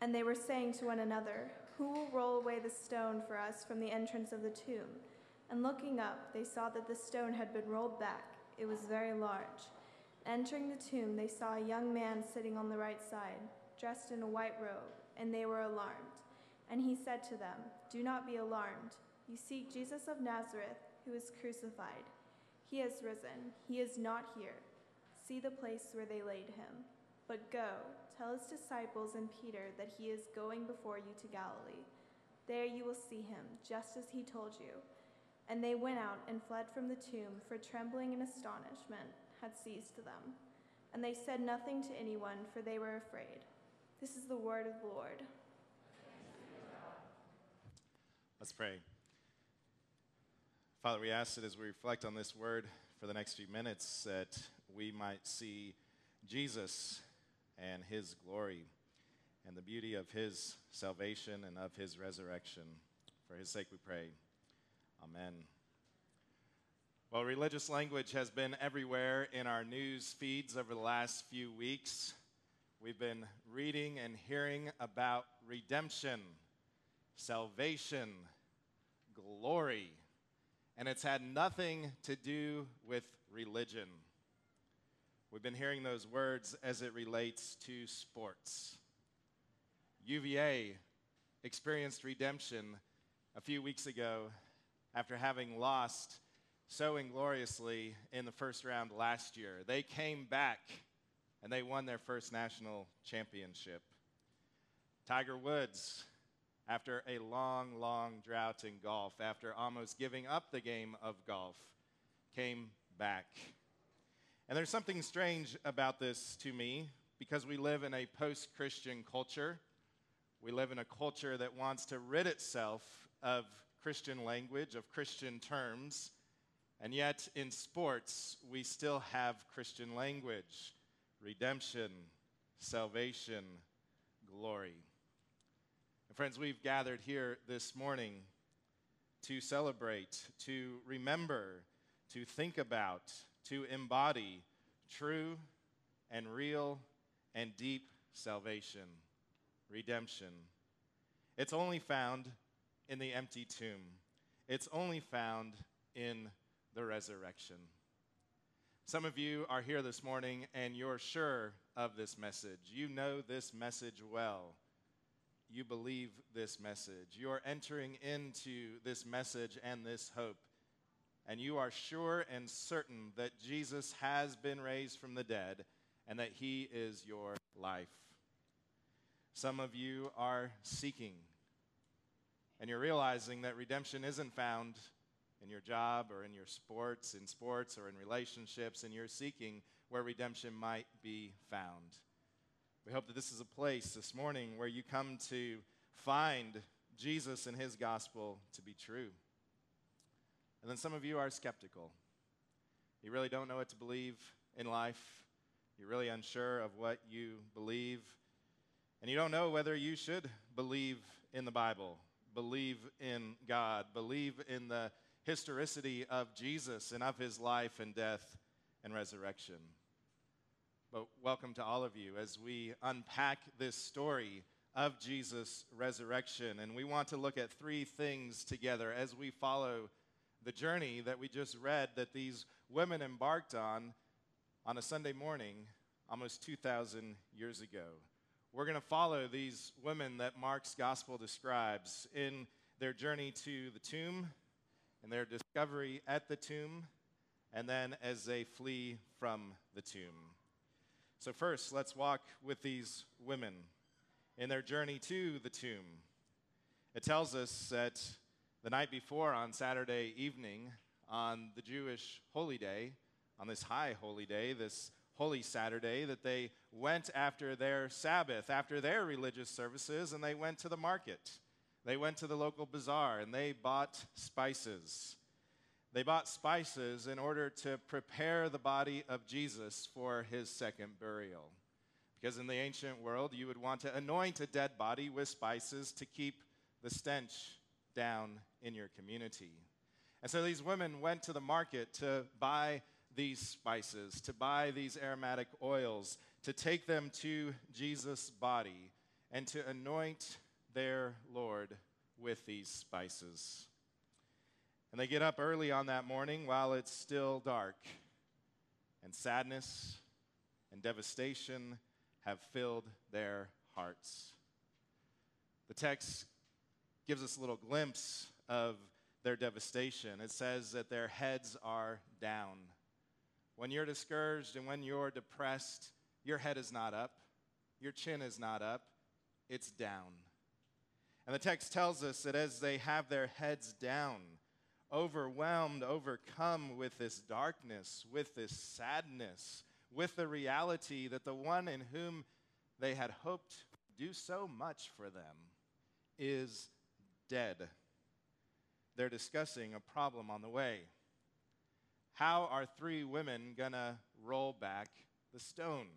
And they were saying to one another, Who will roll away the stone for us from the entrance of the tomb? And looking up, they saw that the stone had been rolled back. It was very large. Entering the tomb, they saw a young man sitting on the right side, dressed in a white robe, and they were alarmed. And he said to them, Do not be alarmed. You seek Jesus of Nazareth, who was crucified. He has risen. He is not here. See the place where they laid him. But go, tell his disciples and Peter that he is going before you to Galilee. There you will see him, just as he told you. And they went out and fled from the tomb, for trembling and astonishment had seized them. And they said nothing to anyone, for they were afraid. This is the word of the Lord. Let's pray. Father, we ask that as we reflect on this word for the next few minutes, that we might see Jesus and his glory and the beauty of his salvation and of his resurrection. For his sake we pray. Amen. Well, religious language has been everywhere in our news feeds over the last few weeks. We've been reading and hearing about redemption, salvation, glory, and it's had nothing to do with religion. We've been hearing those words as it relates to sports. UVA experienced redemption a few weeks ago after having lost so ingloriously in the first round last year. They came back and they won their first national championship. Tiger Woods, after a long, long drought in golf, after almost giving up the game of golf, came back. And there's something strange about this to me because we live in a post Christian culture. We live in a culture that wants to rid itself of Christian language, of Christian terms. And yet, in sports, we still have Christian language redemption, salvation, glory. And friends, we've gathered here this morning to celebrate, to remember, to think about, to embody true and real and deep salvation, redemption. It's only found in the empty tomb, it's only found in the resurrection. Some of you are here this morning and you're sure of this message. You know this message well. You believe this message. You're entering into this message and this hope and you are sure and certain that Jesus has been raised from the dead and that he is your life. Some of you are seeking, and you're realizing that redemption isn't found in your job or in your sports, in sports or in relationships, and you're seeking where redemption might be found. We hope that this is a place this morning where you come to find Jesus and his gospel to be true. And then some of you are skeptical. You really don't know what to believe in life. You're really unsure of what you believe. And you don't know whether you should believe in the Bible, believe in God, believe in the historicity of Jesus and of his life and death and resurrection. But welcome to all of you as we unpack this story of Jesus' resurrection. And we want to look at three things together as we follow the journey that we just read that these women embarked on on a Sunday morning almost 2,000 years ago. We're going to follow these women that Mark's gospel describes in their journey to the tomb and their discovery at the tomb, and then as they flee from the tomb. So, first, let's walk with these women in their journey to the tomb. It tells us that the night before, on Saturday evening, on the Jewish holy day, on this high holy day, this holy Saturday, that they went after their Sabbath, after their religious services, and they went to the market. They went to the local bazaar and they bought spices. They bought spices in order to prepare the body of Jesus for his second burial. Because in the ancient world, you would want to anoint a dead body with spices to keep the stench down in your community. And so these women went to the market to buy these spices, to buy these aromatic oils, to take them to Jesus' body and to anoint their Lord with these spices. And they get up early on that morning while it's still dark, and sadness and devastation have filled their hearts. The text gives us a little glimpse of their devastation. It says that their heads are down. When you're discouraged and when you're depressed, your head is not up, your chin is not up, it's down. And the text tells us that as they have their heads down, overwhelmed, overcome with this darkness, with this sadness, with the reality that the one in whom they had hoped do so much for them is dead. They're discussing a problem on the way. How are three women going to roll back the stone?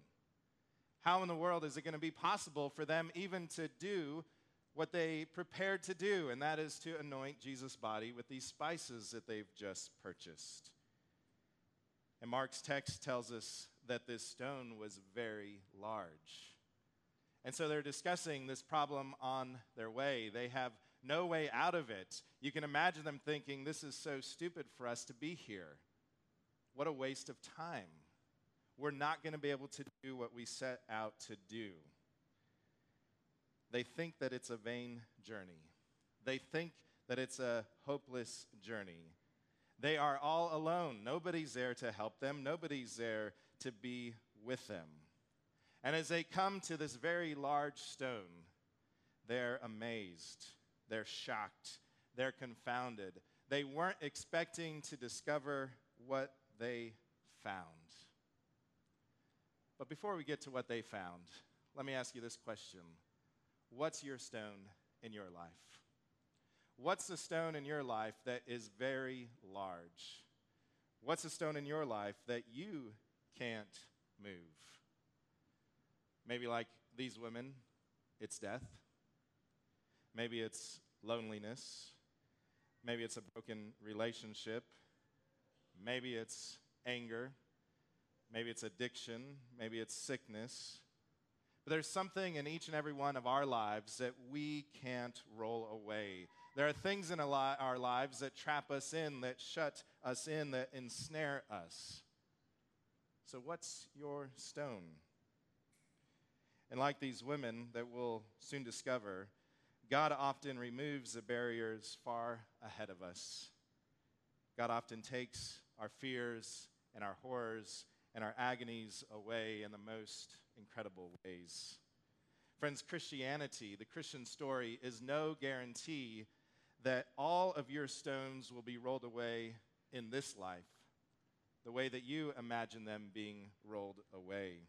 How in the world is it going to be possible for them even to do what they prepared to do, and that is to anoint Jesus' body with these spices that they've just purchased? And Mark's text tells us that this stone was very large. And so they're discussing this problem on their way. They have no way out of it. You can imagine them thinking, This is so stupid for us to be here. What a waste of time. We're not going to be able to do what we set out to do. They think that it's a vain journey. They think that it's a hopeless journey. They are all alone. Nobody's there to help them, nobody's there to be with them. And as they come to this very large stone, they're amazed, they're shocked, they're confounded. They weren't expecting to discover what they found. But before we get to what they found, let me ask you this question What's your stone in your life? What's the stone in your life that is very large? What's the stone in your life that you can't move? Maybe like these women, it's death. Maybe it's loneliness. Maybe it's a broken relationship. Maybe it's anger. Maybe it's addiction. Maybe it's sickness. But there's something in each and every one of our lives that we can't roll away. There are things in our lives that trap us in, that shut us in, that ensnare us. So, what's your stone? And like these women that we'll soon discover, God often removes the barriers far ahead of us. God often takes our fears and our horrors and our agonies away in the most incredible ways. Friends, Christianity, the Christian story, is no guarantee that all of your stones will be rolled away in this life the way that you imagine them being rolled away.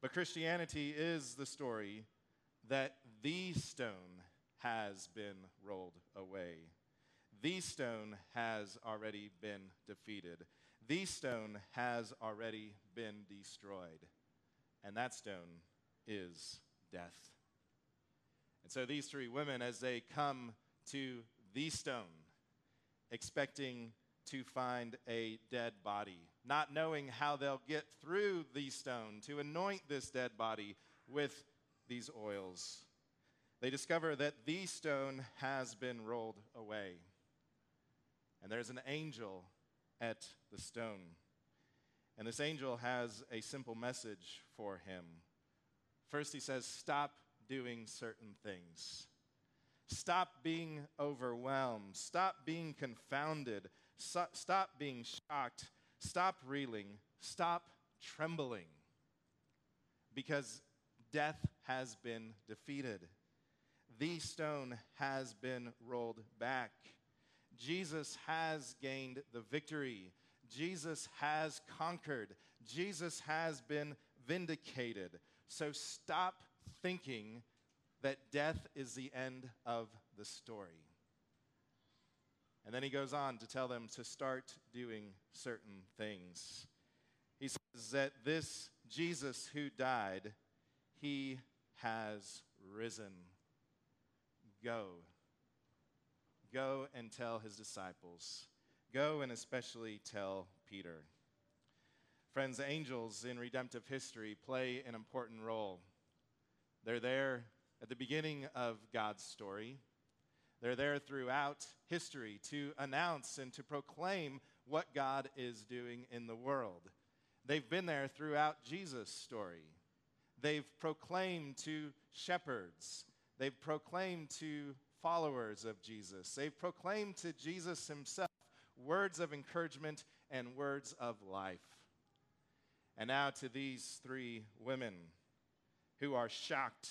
But Christianity is the story that the stone has been rolled away. The stone has already been defeated. The stone has already been destroyed. And that stone is death. And so these three women, as they come to the stone, expecting to find a dead body, not knowing how they'll get through the stone to anoint this dead body with these oils. They discover that the stone has been rolled away. And there's an angel at the stone. And this angel has a simple message for him. First, he says, Stop doing certain things. Stop being overwhelmed. Stop being confounded. Stop being shocked. Stop reeling. Stop trembling. Because death has been defeated. The stone has been rolled back. Jesus has gained the victory. Jesus has conquered. Jesus has been vindicated. So stop thinking that death is the end of the story. And then he goes on to tell them to start doing certain things. He says that this Jesus who died, he has risen. Go. Go and tell his disciples. Go and especially tell Peter. Friends, angels in redemptive history play an important role. They're there at the beginning of God's story. They're there throughout history to announce and to proclaim what God is doing in the world. They've been there throughout Jesus' story. They've proclaimed to shepherds, they've proclaimed to followers of Jesus, they've proclaimed to Jesus himself words of encouragement and words of life. And now to these three women who are shocked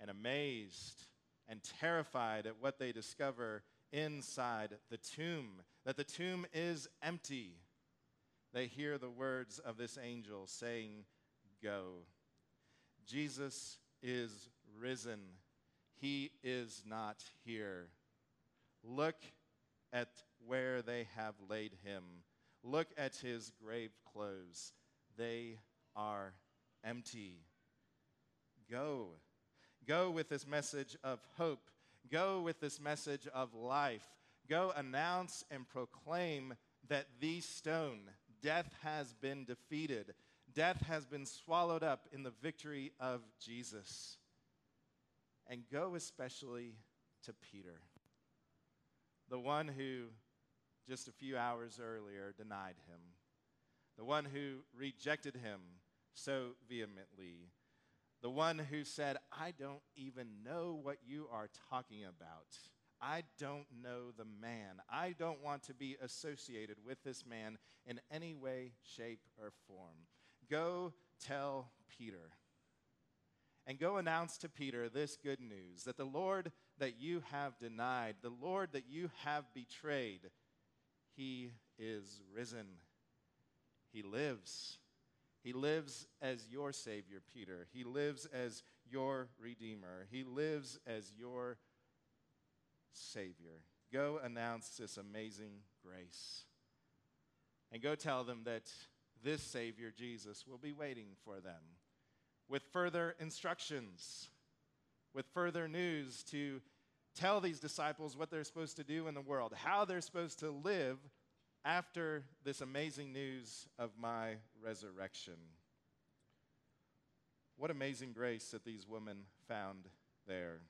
and amazed and terrified at what they discover inside the tomb, that the tomb is empty. They hear the words of this angel saying, Go. Jesus is risen. He is not here. Look at where they have laid him. Look at his grave clothes. They are empty. Go. Go with this message of hope. Go with this message of life. Go announce and proclaim that the stone, death has been defeated. Death has been swallowed up in the victory of Jesus. And go especially to Peter, the one who just a few hours earlier denied him, the one who rejected him so vehemently, the one who said, I don't even know what you are talking about. I don't know the man. I don't want to be associated with this man in any way, shape, or form. Go tell Peter. And go announce to Peter this good news that the Lord that you have denied, the Lord that you have betrayed, he is risen. He lives. He lives as your Savior, Peter. He lives as your Redeemer. He lives as your Savior. Go announce this amazing grace. And go tell them that this Savior, Jesus, will be waiting for them with further instructions, with further news to tell these disciples what they're supposed to do in the world, how they're supposed to live after this amazing news of my resurrection. What amazing grace that these women found there.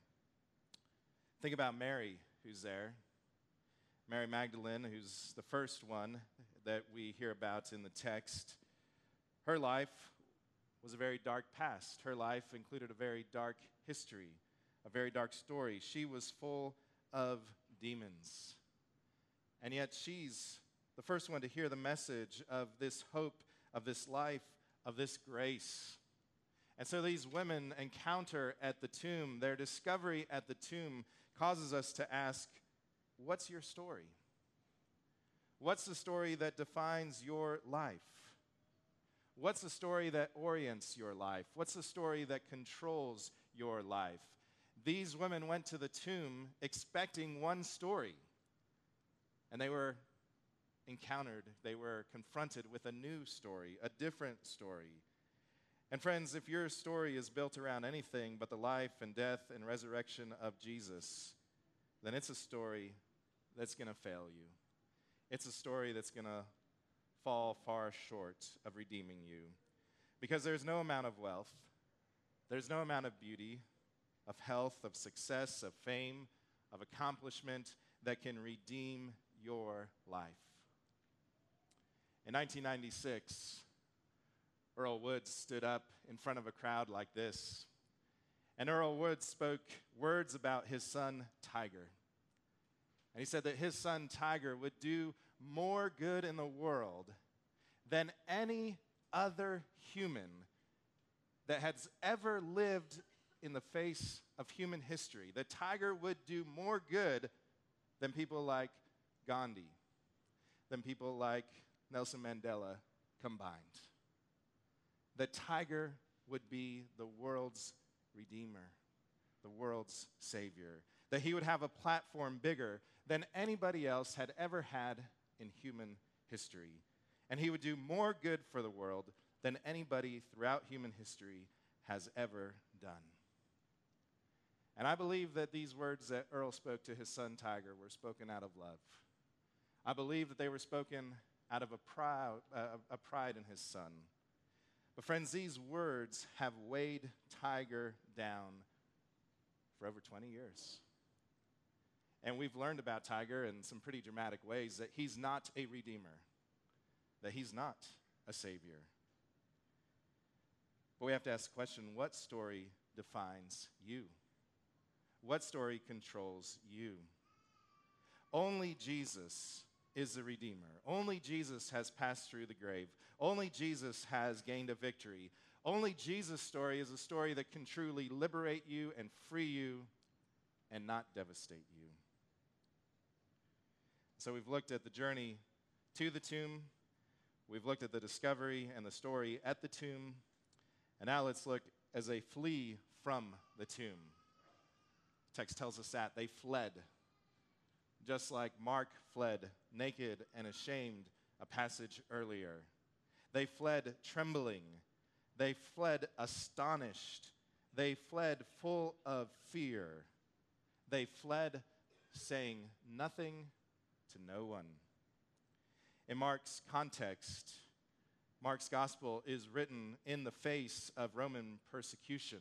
Think about Mary, who's there. Mary Magdalene, who's the first one that we hear about in the text. Her life was a very dark past. Her life included a very dark history, a very dark story. She was full of demons. And yet she's the first one to hear the message of this hope, of this life, of this grace. And so these women encounter at the tomb, their discovery at the tomb causes us to ask, What's your story? What's the story that defines your life? What's the story that orients your life? What's the story that controls your life? These women went to the tomb expecting one story, and they were encountered, they were confronted with a new story, a different story. And friends, if your story is built around anything but the life and death and resurrection of Jesus, then it's a story that's going to fail you. It's a story that's going to fall far short of redeeming you. Because there's no amount of wealth, there's no amount of beauty, of health, of success, of fame, of accomplishment that can redeem your life. In 1996, Earl Woods stood up in front of a crowd like this. And Earl Woods spoke words about his son, Tiger. And he said that his son, Tiger, would do more good in the world than any other human that has ever lived in the face of human history. That Tiger would do more good than people like Gandhi, than people like Nelson Mandela combined. That Tiger would be the world's redeemer, the world's savior. That he would have a platform bigger than anybody else had ever had in human history. And he would do more good for the world than anybody throughout human history has ever done. And I believe that these words that Earl spoke to his son Tiger were spoken out of love. I believe that they were spoken out of a, proud, uh, a pride in his son. But, friends, these words have weighed Tiger down for over 20 years. And we've learned about Tiger in some pretty dramatic ways that he's not a redeemer, that he's not a savior. But we have to ask the question what story defines you? What story controls you? Only Jesus is the Redeemer. Only Jesus has passed through the grave. Only Jesus has gained a victory. Only Jesus' story is a story that can truly liberate you and free you and not devastate you. So we've looked at the journey to the tomb, we've looked at the discovery and the story at the tomb, and now let's look as they flee from the tomb. The text tells us that they fled, just like Mark fled naked and ashamed a passage earlier. They fled trembling. They fled astonished. They fled full of fear. They fled saying nothing to no one. In Mark's context, Mark's gospel is written in the face of Roman persecution.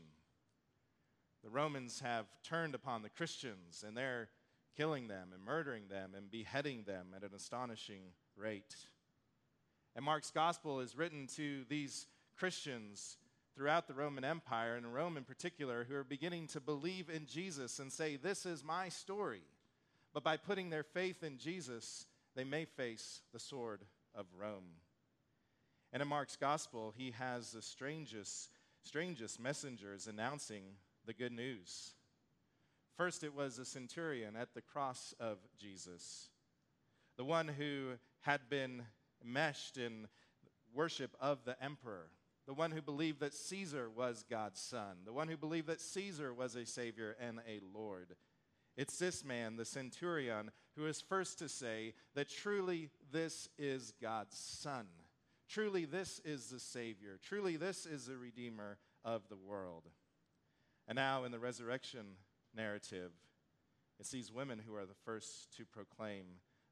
The Romans have turned upon the Christians and they're killing them and murdering them and beheading them at an astonishing rate. And Mark's gospel is written to these Christians throughout the Roman Empire, and Rome in particular, who are beginning to believe in Jesus and say, This is my story. But by putting their faith in Jesus, they may face the sword of Rome. And in Mark's gospel, he has the strangest, strangest messengers announcing the good news. First, it was a centurion at the cross of Jesus, the one who had been meshed in worship of the emperor, the one who believed that Caesar was God's son, the one who believed that Caesar was a savior and a Lord. It's this man, the centurion, who is first to say that truly this is God's son. Truly this is the Savior. Truly this is the Redeemer of the world. And now in the resurrection narrative, it's these women who are the first to proclaim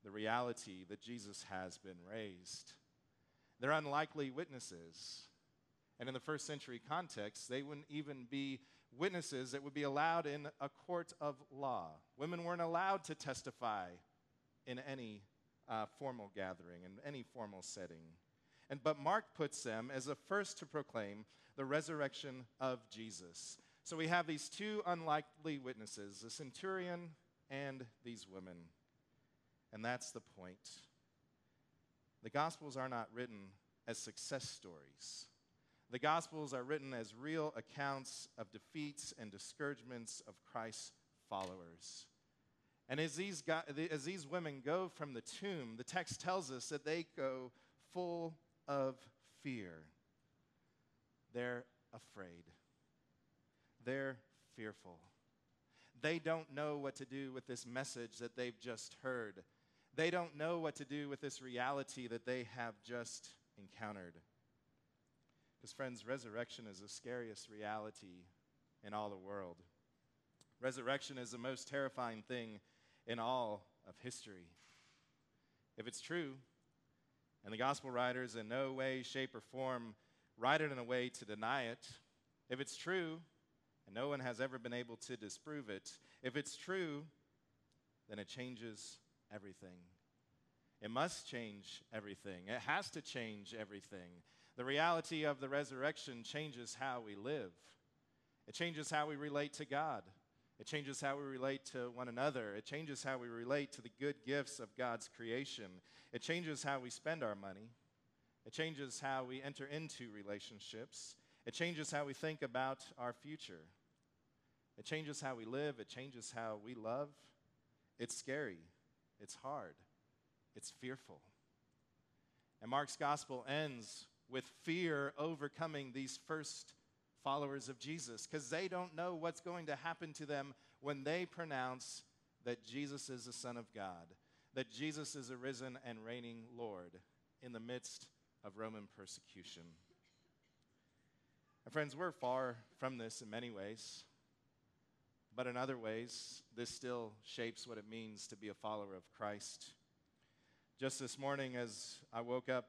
the reality that Jesus has been raised. They're unlikely witnesses. And in the first century context, they wouldn't even be witnesses that would be allowed in a court of law. Women weren't allowed to testify in any uh, formal gathering, in any formal setting. And, but Mark puts them as the first to proclaim the resurrection of Jesus. So we have these two unlikely witnesses, the centurion and these women. And that's the point. The Gospels are not written as success stories. The Gospels are written as real accounts of defeats and discouragements of Christ's followers. And as these, as these women go from the tomb, the text tells us that they go full of fear. They're afraid. They're fearful. They don't know what to do with this message that they've just heard. They don't know what to do with this reality that they have just encountered. Because, friends, resurrection is the scariest reality in all the world. Resurrection is the most terrifying thing in all of history. If it's true, and the gospel writers in no way, shape, or form write it in a way to deny it, if it's true, and no one has ever been able to disprove it, if it's true, then it changes everything. It must change everything. It has to change everything. The reality of the resurrection changes how we live, it changes how we relate to God. It changes how we relate to one another. It changes how we relate to the good gifts of God's creation. It changes how we spend our money. It changes how we enter into relationships. It changes how we think about our future. It changes how we live. It changes how we love. It's scary. It's hard. It's fearful. And Mark's gospel ends with fear overcoming these first followers of Jesus because they don't know what's going to happen to them when they pronounce that Jesus is the Son of God, that Jesus is a risen and reigning Lord in the midst of Roman persecution. And friends, we're far from this in many ways, but in other ways, this still shapes what it means to be a follower of Christ. Just this morning, as I woke up,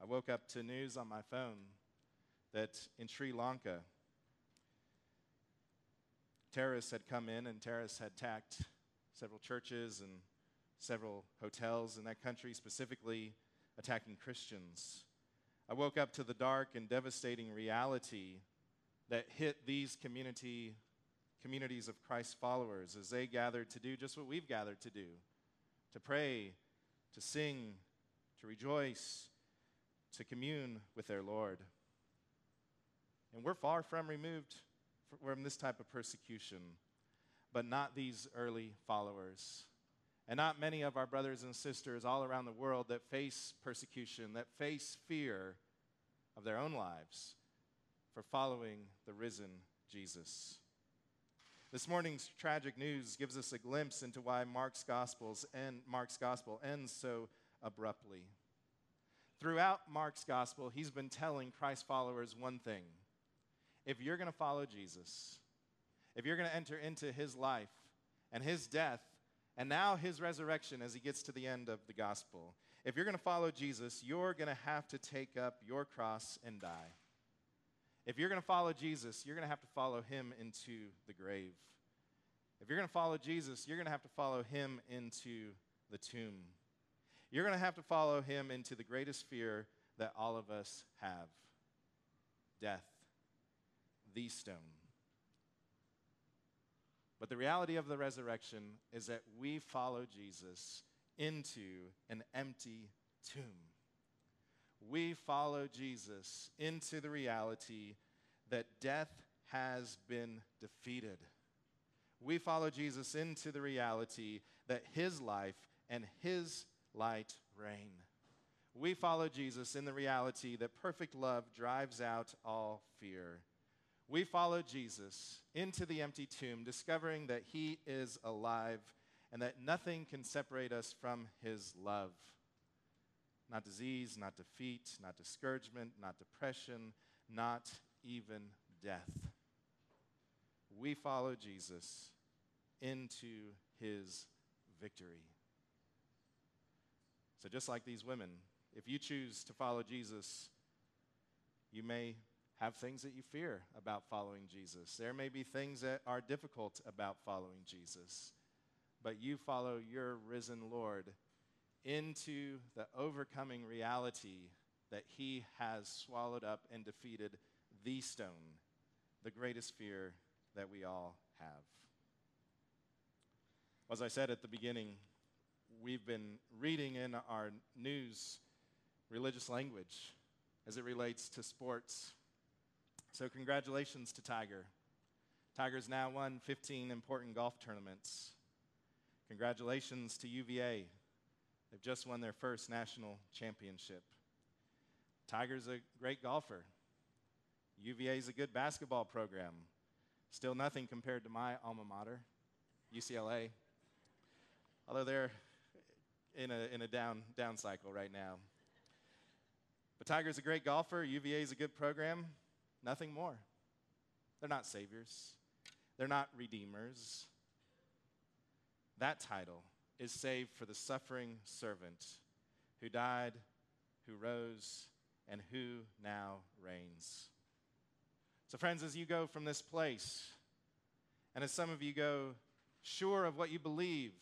I woke up to news on my phone that in Sri Lanka, terrorists had come in and terrorists had attacked several churches and several hotels in that country, specifically attacking Christians. I woke up to the dark and devastating reality that hit these community communities of Christ followers as they gathered to do just what we've gathered to do to pray, to sing, to rejoice, to commune with their Lord. And we're far from removed from this type of persecution, but not these early followers. And not many of our brothers and sisters all around the world that face persecution, that face fear of their own lives for following the risen Jesus. This morning's tragic news gives us a glimpse into why Mark's gospels and Mark's gospel ends so abruptly. Throughout Mark's gospel, he's been telling Christ followers one thing. If you're going to follow Jesus, if you're going to enter into his life and his death and now his resurrection as he gets to the end of the gospel, if you're going to follow Jesus, you're going to have to take up your cross and die. If you're going to follow Jesus, you're going to have to follow him into the grave. If you're going to follow Jesus, you're going to have to follow him into the tomb. You're going to have to follow him into the greatest fear that all of us have death, the stone. But the reality of the resurrection is that we follow Jesus into an empty tomb we follow Jesus into the reality that death has been defeated. We follow Jesus into the reality that his life and his light reign. We follow Jesus in the reality that perfect love drives out all fear. We follow Jesus into the empty tomb, discovering that he is alive and that nothing can separate us from his love not disease, not defeat, not discouragement, not depression, not even death. We follow Jesus into his victory. So, just like these women, if you choose to follow Jesus, you may have things that you fear about following Jesus. There may be things that are difficult about following Jesus, but you follow your risen Lord into the overcoming reality that he has swallowed up and defeated the stone, the greatest fear that we all have. As I said at the beginning, we've been reading in our news religious language as it relates to sports. So, congratulations to Tiger. Tiger's now won 15 important golf tournaments. Congratulations to UVA They've just won their first national championship. Tiger's a great golfer. UVA is a good basketball program. Still nothing compared to my alma mater, UCLA. Although they're in a, in a down, down cycle right now. But Tiger's a great golfer. UVA is a good program. Nothing more. They're not saviors, they're not redeemers. That title is saved for the suffering servant who died, who rose, and who now reigns. So, friends, as you go from this place, and as some of you go sure of what you believe,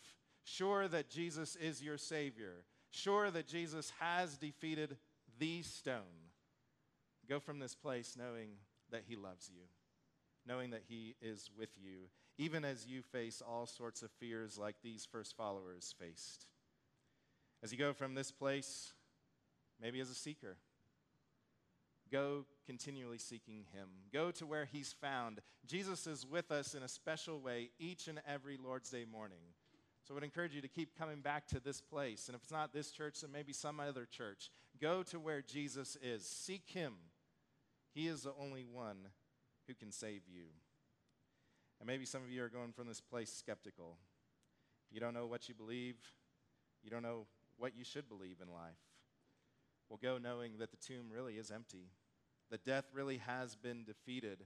sure that Jesus is your Savior, sure that Jesus has defeated the stone, go from this place knowing that He loves you, knowing that He is with you, even as you face all sorts of fears like these first followers faced. As you go from this place, maybe as a seeker, go continually seeking Him. Go to where He's found. Jesus is with us in a special way each and every Lord's Day morning. So I would encourage you to keep coming back to this place. And if it's not this church, then maybe some other church. Go to where Jesus is. Seek Him. He is the only one who can save you. And maybe some of you are going from this place skeptical. You don't know what you believe, you don't know what you should believe in life. Well, go knowing that the tomb really is empty, that death really has been defeated,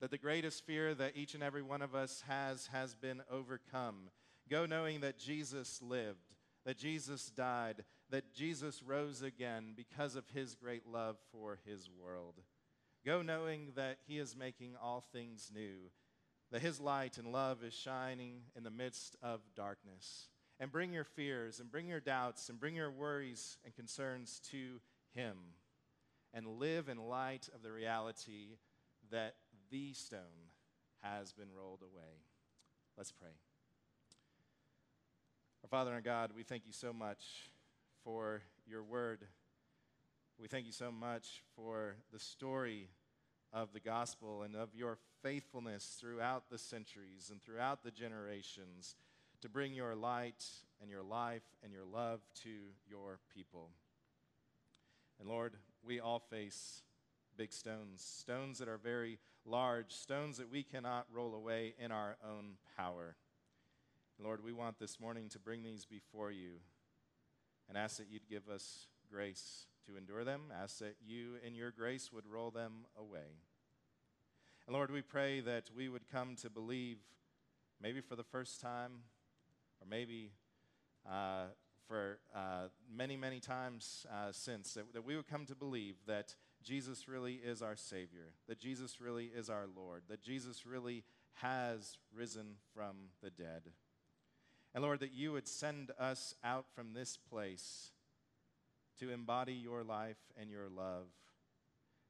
that the greatest fear that each and every one of us has has been overcome. Go knowing that Jesus lived, that Jesus died, that Jesus rose again because of his great love for his world. Go knowing that he is making all things new that his light and love is shining in the midst of darkness. And bring your fears and bring your doubts and bring your worries and concerns to him and live in light of the reality that the stone has been rolled away. Let's pray. Our Father and God, we thank you so much for your word. We thank you so much for the story of the gospel and of your faithfulness throughout the centuries and throughout the generations to bring your light and your life and your love to your people. And Lord, we all face big stones, stones that are very large, stones that we cannot roll away in our own power. Lord, we want this morning to bring these before you and ask that you'd give us grace to endure them. Ask that you, in your grace, would roll them away. And Lord, we pray that we would come to believe, maybe for the first time, or maybe uh, for uh, many, many times uh, since, that, that we would come to believe that Jesus really is our Savior, that Jesus really is our Lord, that Jesus really has risen from the dead. And Lord, that you would send us out from this place to embody your life and your love.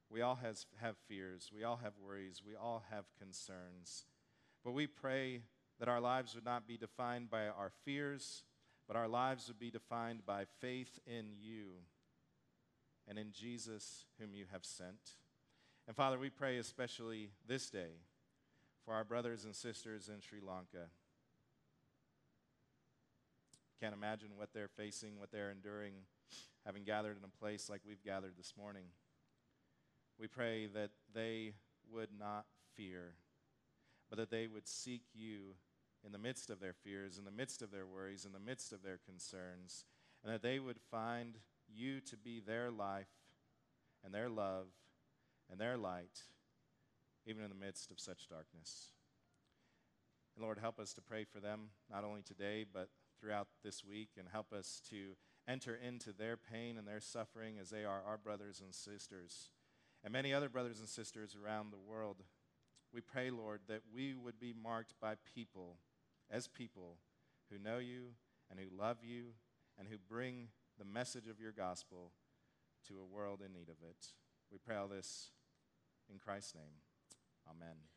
We all has, have fears, we all have worries, we all have concerns. But we pray that our lives would not be defined by our fears, but our lives would be defined by faith in you and in Jesus, whom you have sent. And Father, we pray especially this day for our brothers and sisters in Sri Lanka. Can't imagine what they're facing, what they're enduring having gathered in a place like we've gathered this morning. We pray that they would not fear, but that they would seek you in the midst of their fears, in the midst of their worries, in the midst of their concerns, and that they would find you to be their life and their love and their light, even in the midst of such darkness. And Lord, help us to pray for them, not only today, but throughout this week, and help us to enter into their pain and their suffering as they are our brothers and sisters, and many other brothers and sisters around the world. We pray, Lord, that we would be marked by people, as people who know you and who love you and who bring the message of your gospel to a world in need of it. We pray all this in Christ's name. Amen.